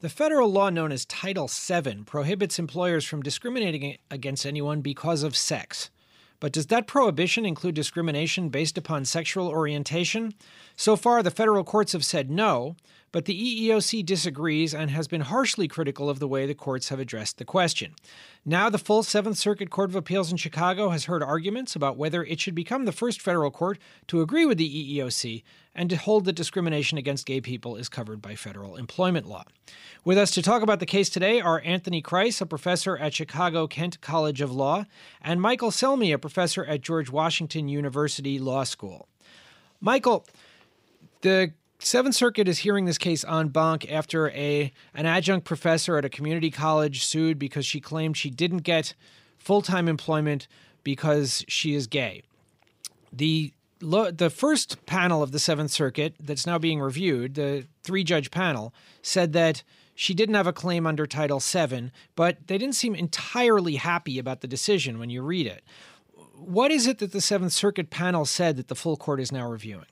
The federal law known as Title VII prohibits employers from discriminating against anyone because of sex. But does that prohibition include discrimination based upon sexual orientation? So far, the federal courts have said no, but the EEOC disagrees and has been harshly critical of the way the courts have addressed the question. Now, the full Seventh Circuit Court of Appeals in Chicago has heard arguments about whether it should become the first federal court to agree with the EEOC and to hold that discrimination against gay people is covered by federal employment law. With us to talk about the case today are Anthony Kreis, a professor at Chicago Kent College of Law, and Michael Selmi, a professor at George Washington University Law School. Michael, the Seventh Circuit is hearing this case en banc after a an adjunct professor at a community college sued because she claimed she didn't get full time employment because she is gay. The the first panel of the Seventh Circuit that's now being reviewed, the three judge panel, said that she didn't have a claim under Title VII, but they didn't seem entirely happy about the decision when you read it. What is it that the Seventh Circuit panel said that the full court is now reviewing?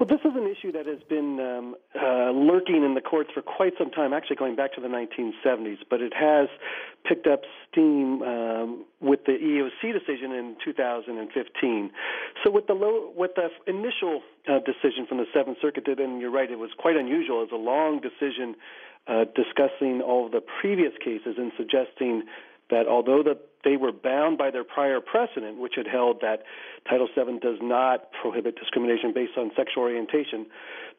Well, this is an issue that has been um, uh, lurking in the courts for quite some time, actually going back to the 1970s, but it has picked up steam um, with the EOC decision in 2015. So, with the low, with the initial uh, decision from the Seventh Circuit, and you're right, it was quite unusual. It was a long decision uh, discussing all of the previous cases and suggesting that although the, they were bound by their prior precedent, which had held that Title VII does not prohibit discrimination based on sexual orientation,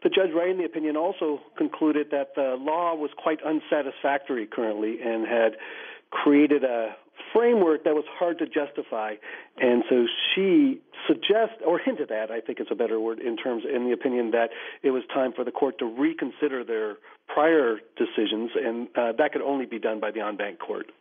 the judge writing the opinion also concluded that the law was quite unsatisfactory currently and had created a framework that was hard to justify. And so she suggests, or hinted at, I think is a better word in terms, in the opinion that it was time for the court to reconsider their prior decisions, and uh, that could only be done by the en banc court.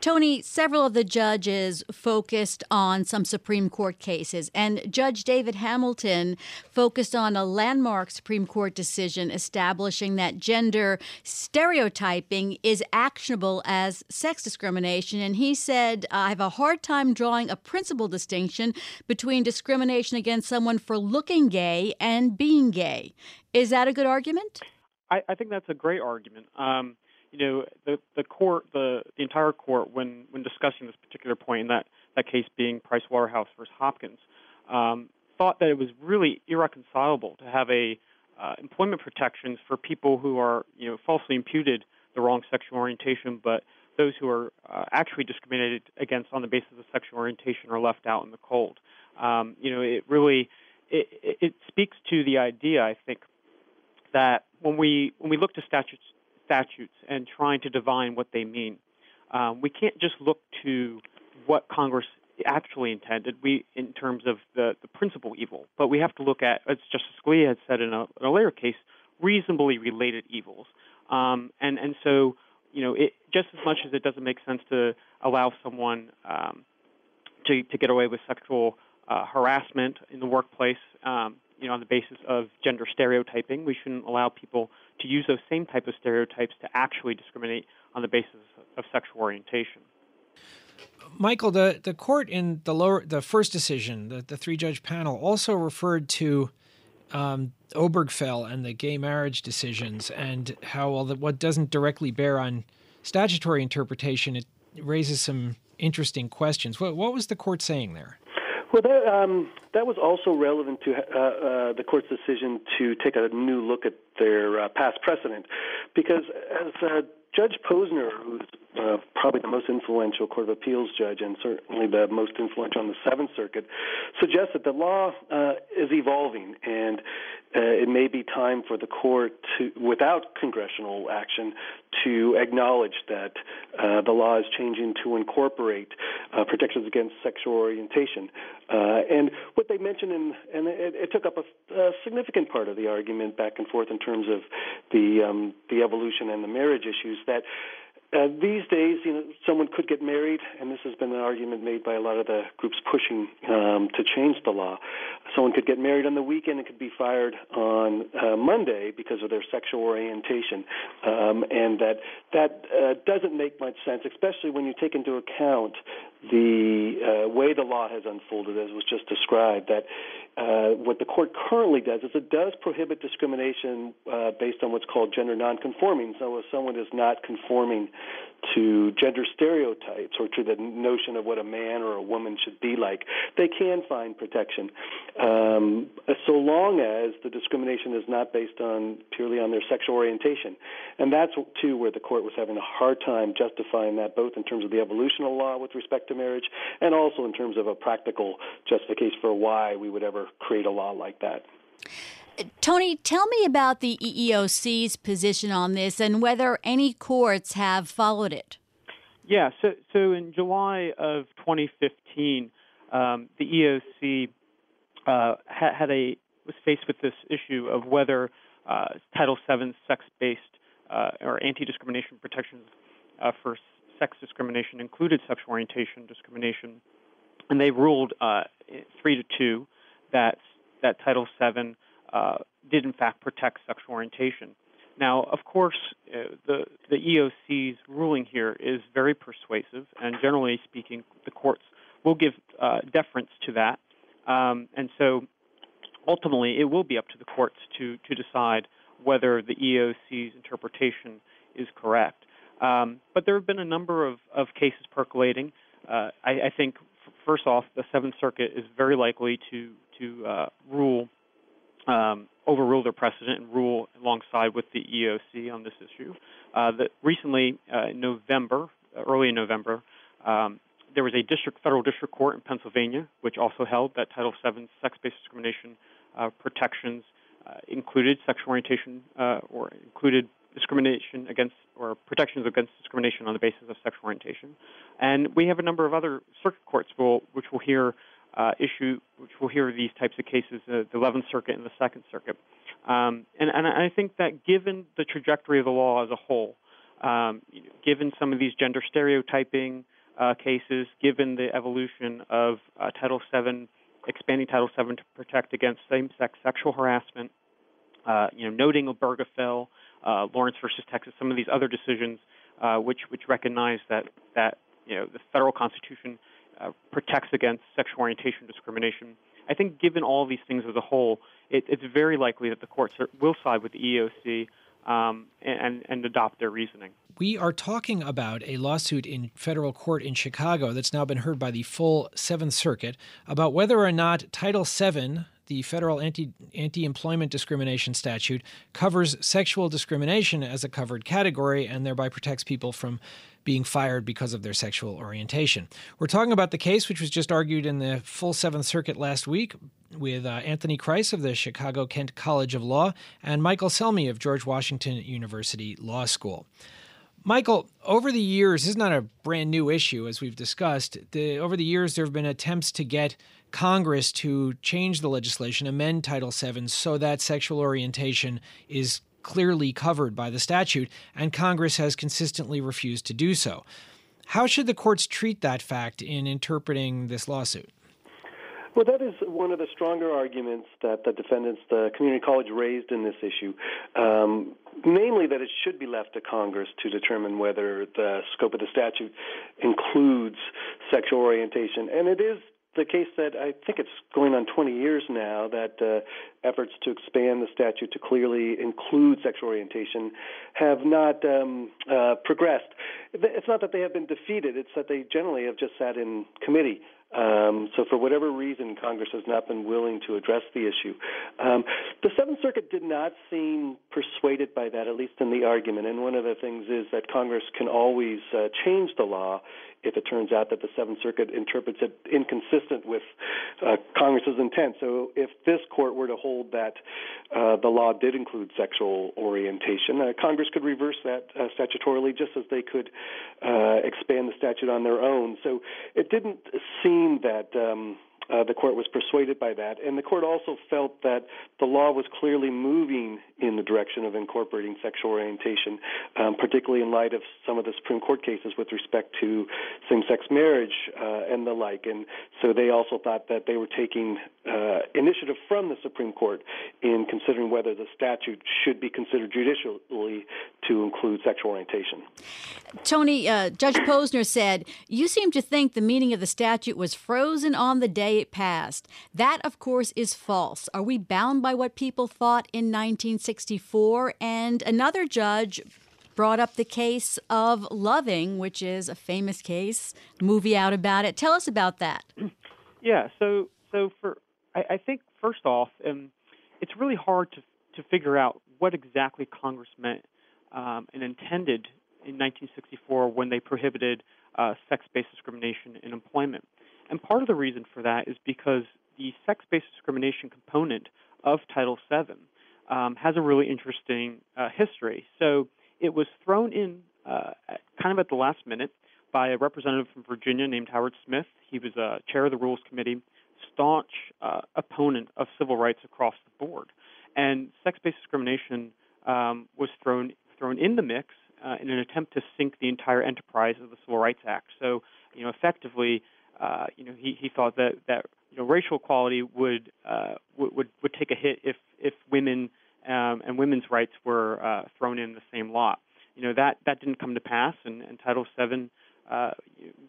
Tony, several of the judges focused on some Supreme Court cases, and Judge David Hamilton focused on a landmark Supreme Court decision establishing that gender stereotyping is actionable as sex discrimination. And he said, I have a hard time drawing a principal distinction between discrimination against someone for looking gay and being gay. Is that a good argument? I, I think that's a great argument. Um, you know, the the court, the the entire court, when when discussing this particular point, in that that case being Price Waterhouse versus Hopkins, um, thought that it was really irreconcilable to have a uh, employment protections for people who are you know falsely imputed the wrong sexual orientation, but those who are uh, actually discriminated against on the basis of sexual orientation are left out in the cold. Um, you know, it really it, it speaks to the idea, I think, that when we when we look to statutes statutes and trying to divine what they mean. Um, we can't just look to what Congress actually intended we in terms of the, the principal evil, but we have to look at, as Justice Scalia had said in a, in a later case, reasonably related evils. Um, and, and so, you know, it, just as much as it doesn't make sense to allow someone um, to, to get away with sexual uh, harassment in the workplace, um, you know, on the basis of gender stereotyping. We shouldn't allow people to use those same type of stereotypes to actually discriminate on the basis of sexual orientation. Michael, the, the court in the lower the first decision, the, the three judge panel, also referred to um, Obergefell and the gay marriage decisions and how well the, what doesn't directly bear on statutory interpretation, it raises some interesting questions. What, what was the court saying there? Well, that, um, that was also relevant to uh, uh, the court's decision to take a new look at their uh, past precedent, because as uh, Judge Posner, who's uh, probably the most influential Court of Appeals judge and certainly the most influential on the Seventh Circuit, suggests that the law uh, is evolving. And uh, it may be time for the court to, without congressional action, to acknowledge that uh, the law is changing to incorporate uh, protections against sexual orientation. Uh, and what they mentioned, in, and it, it took up a, a, significant part of the argument back and forth in terms of the um, the evolution and the marriage issues that uh, these days, you know, someone could get married, and this has been an argument made by a lot of the groups pushing um, to change the law. Someone could get married on the weekend and could be fired on uh, Monday because of their sexual orientation, um, and that that uh, doesn't make much sense, especially when you take into account the uh, way the law has unfolded, as was just described. That uh, what the court currently does is it does prohibit discrimination uh, based on what's called gender nonconforming. So if someone is not conforming to gender stereotypes or to the notion of what a man or a woman should be like, they can find protection, um, so long as the discrimination is not based on purely on their sexual orientation. And that's too where the court was having a hard time justifying that, both in terms of the evolution of law with respect to marriage, and also in terms of a practical justification for why we would ever create a law like that. Tony, tell me about the EEOC's position on this and whether any courts have followed it. Yeah, so so in July of 2015, um, the EEOC uh, had a was faced with this issue of whether uh, Title VII sex-based uh, or anti-discrimination protections uh, for sex discrimination included sexual orientation discrimination, and they ruled uh, three to two that that Title VII uh, did in fact protect sexual orientation. Now, of course, uh, the the EOC's ruling here is very persuasive, and generally speaking, the courts will give uh, deference to that, um, and so ultimately, it will be up to the courts to to decide whether the EOC's interpretation is correct. Um, but there have been a number of, of cases percolating. Uh, I, I, think, first off, the Seventh Circuit is very likely to to uh, rule um, overrule their precedent and rule alongside with the EOC on this issue. Uh, that recently, uh, in November, early in November, um, there was a district, federal district court in Pennsylvania, which also held that Title VII sex-based discrimination uh, protections uh, included sexual orientation uh, or included discrimination against or protections against discrimination on the basis of sexual orientation. And we have a number of other circuit courts will, which will hear uh, issue, we'll hear these types of cases, uh, the 11th Circuit and the Second Circuit. Um, and, and, I think that given the trajectory of the law as a whole, um, given some of these gender stereotyping uh, cases, given the evolution of uh, Title VII, expanding Title VII to protect against same-sex sexual harassment, uh, you know, noting Obergefell, uh, Lawrence versus Texas, some of these other decisions which which recognize that that you know the federal constitution uh, protects against sexual orientation discrimination. I think, given all these things as a whole, it, it's very likely that the courts are, will side with the EEOC um, and, and adopt their reasoning. We are talking about a lawsuit in federal court in Chicago that's now been heard by the full Seventh Circuit about whether or not Title VII the federal anti employment discrimination statute covers sexual discrimination as a covered category and thereby protects people from being fired because of their sexual orientation. We're talking about the case which was just argued in the full Seventh Circuit last week with uh, Anthony Kreis of the Chicago Kent College of Law and Michael Selmi of George Washington University Law School. Michael, over the years, this is not a brand new issue, as we've discussed. The, over the years, there have been attempts to get Congress to change the legislation, amend Title VII so that sexual orientation is clearly covered by the statute, and Congress has consistently refused to do so. How should the courts treat that fact in interpreting this lawsuit? Well, that is one of the stronger arguments that the defendants, the community college, raised in this issue. Um, namely, that it should be left to Congress to determine whether the scope of the statute includes sexual orientation. And it is the case that I think it's going on 20 years now that uh, efforts to expand the statute to clearly include sexual orientation have not um, uh, progressed. It's not that they have been defeated; it's that they generally have just sat in committee. Um, so, for whatever reason, Congress has not been willing to address the issue. Um, the Seventh Circuit did not seem persuaded by that, at least in the argument. And one of the things is that Congress can always uh, change the law if it turns out that the Seventh Circuit interprets it inconsistent with uh, Congress's intent. So, if this court were to hold that uh, the law did include sexual orientation, uh, Congress could reverse that uh, statutorily, just as they could uh, expand the statute on their own. So, it didn't seem that. Um, uh, the court was persuaded by that, and the court also felt that the law was clearly moving in the direction of incorporating sexual orientation, um, particularly in light of some of the Supreme Court cases with respect to same-sex marriage uh, and the like. And so they also thought that they were taking uh, initiative from the Supreme Court in considering whether the statute should be considered judicially to include sexual orientation. Tony, uh, Judge Posner said, You seem to think the meaning of the statute was frozen on the day passed. That, of course, is false. Are we bound by what people thought in 1964? And another judge brought up the case of Loving, which is a famous case, movie out about it. Tell us about that. Yeah, so so for I, I think first off, um, it's really hard to to figure out what exactly Congress meant um, and intended in 1964 when they prohibited uh, sex-based discrimination in employment. And part of the reason for that is because the sex-based discrimination component of Title VII um, has a really interesting uh, history. So it was thrown in uh, kind of at the last minute by a representative from Virginia named Howard Smith. He was uh, chair of the Rules Committee, staunch uh, opponent of civil rights across the board. And sex-based discrimination um, was thrown thrown in the mix uh, in an attempt to sink the entire enterprise of the Civil Rights Act. So, you know, effectively, uh, you know, he, he thought that that you know racial equality would uh, would would take a hit if if women um, and women's rights were uh, thrown in the same lot. You know that that didn't come to pass, and, and Title VII uh,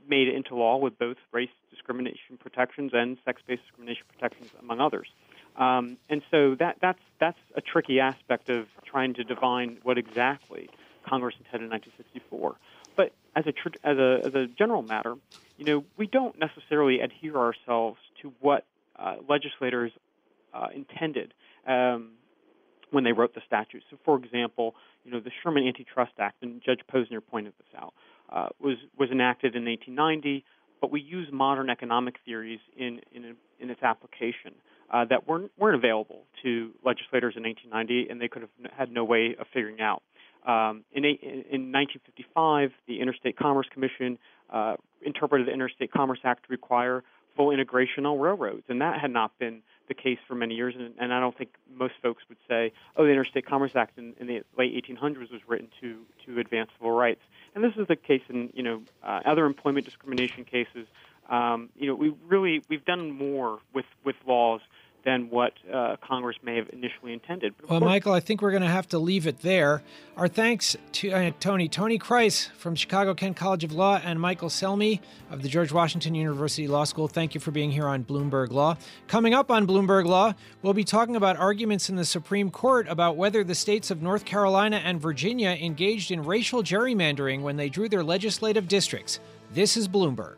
made it into law with both race discrimination protections and sex-based discrimination protections, among others. Um, and so that that's that's a tricky aspect of trying to divine what exactly Congress intended in 1964. But as a as a as a general matter, you know, we don't necessarily adhere ourselves to what uh, legislators uh, intended um, when they wrote the statute. So, for example, you know, the Sherman Antitrust Act, and Judge Posner pointed this out, uh, was was enacted in 1890, but we use modern economic theories in in, in its application uh, that weren't weren't available to legislators in 1890, and they could have had no way of figuring out. Um, in, in, 1955, the Interstate Commerce Commission uh, interpreted the Interstate Commerce Act to require full integration on railroads, and that had not been the case for many years. And, and I don't think most folks would say, "Oh, the Interstate Commerce Act in, in the late 1800s was written to to advance civil rights." And this is the case in you know uh, other employment discrimination cases. Um, you know, we really we've done more with with laws than what uh, Congress may have initially intended. Well, course, Michael, I think we're going to have to leave it there. Our thanks to uh, Tony, Tony Kreis from Chicago Kent College of Law, and Michael Selmi of the George Washington University Law School. Thank you for being here on Bloomberg Law. Coming up on Bloomberg Law, we'll be talking about arguments in the Supreme Court about whether the states of North Carolina and Virginia engaged in racial gerrymandering when they drew their legislative districts. This is Bloomberg.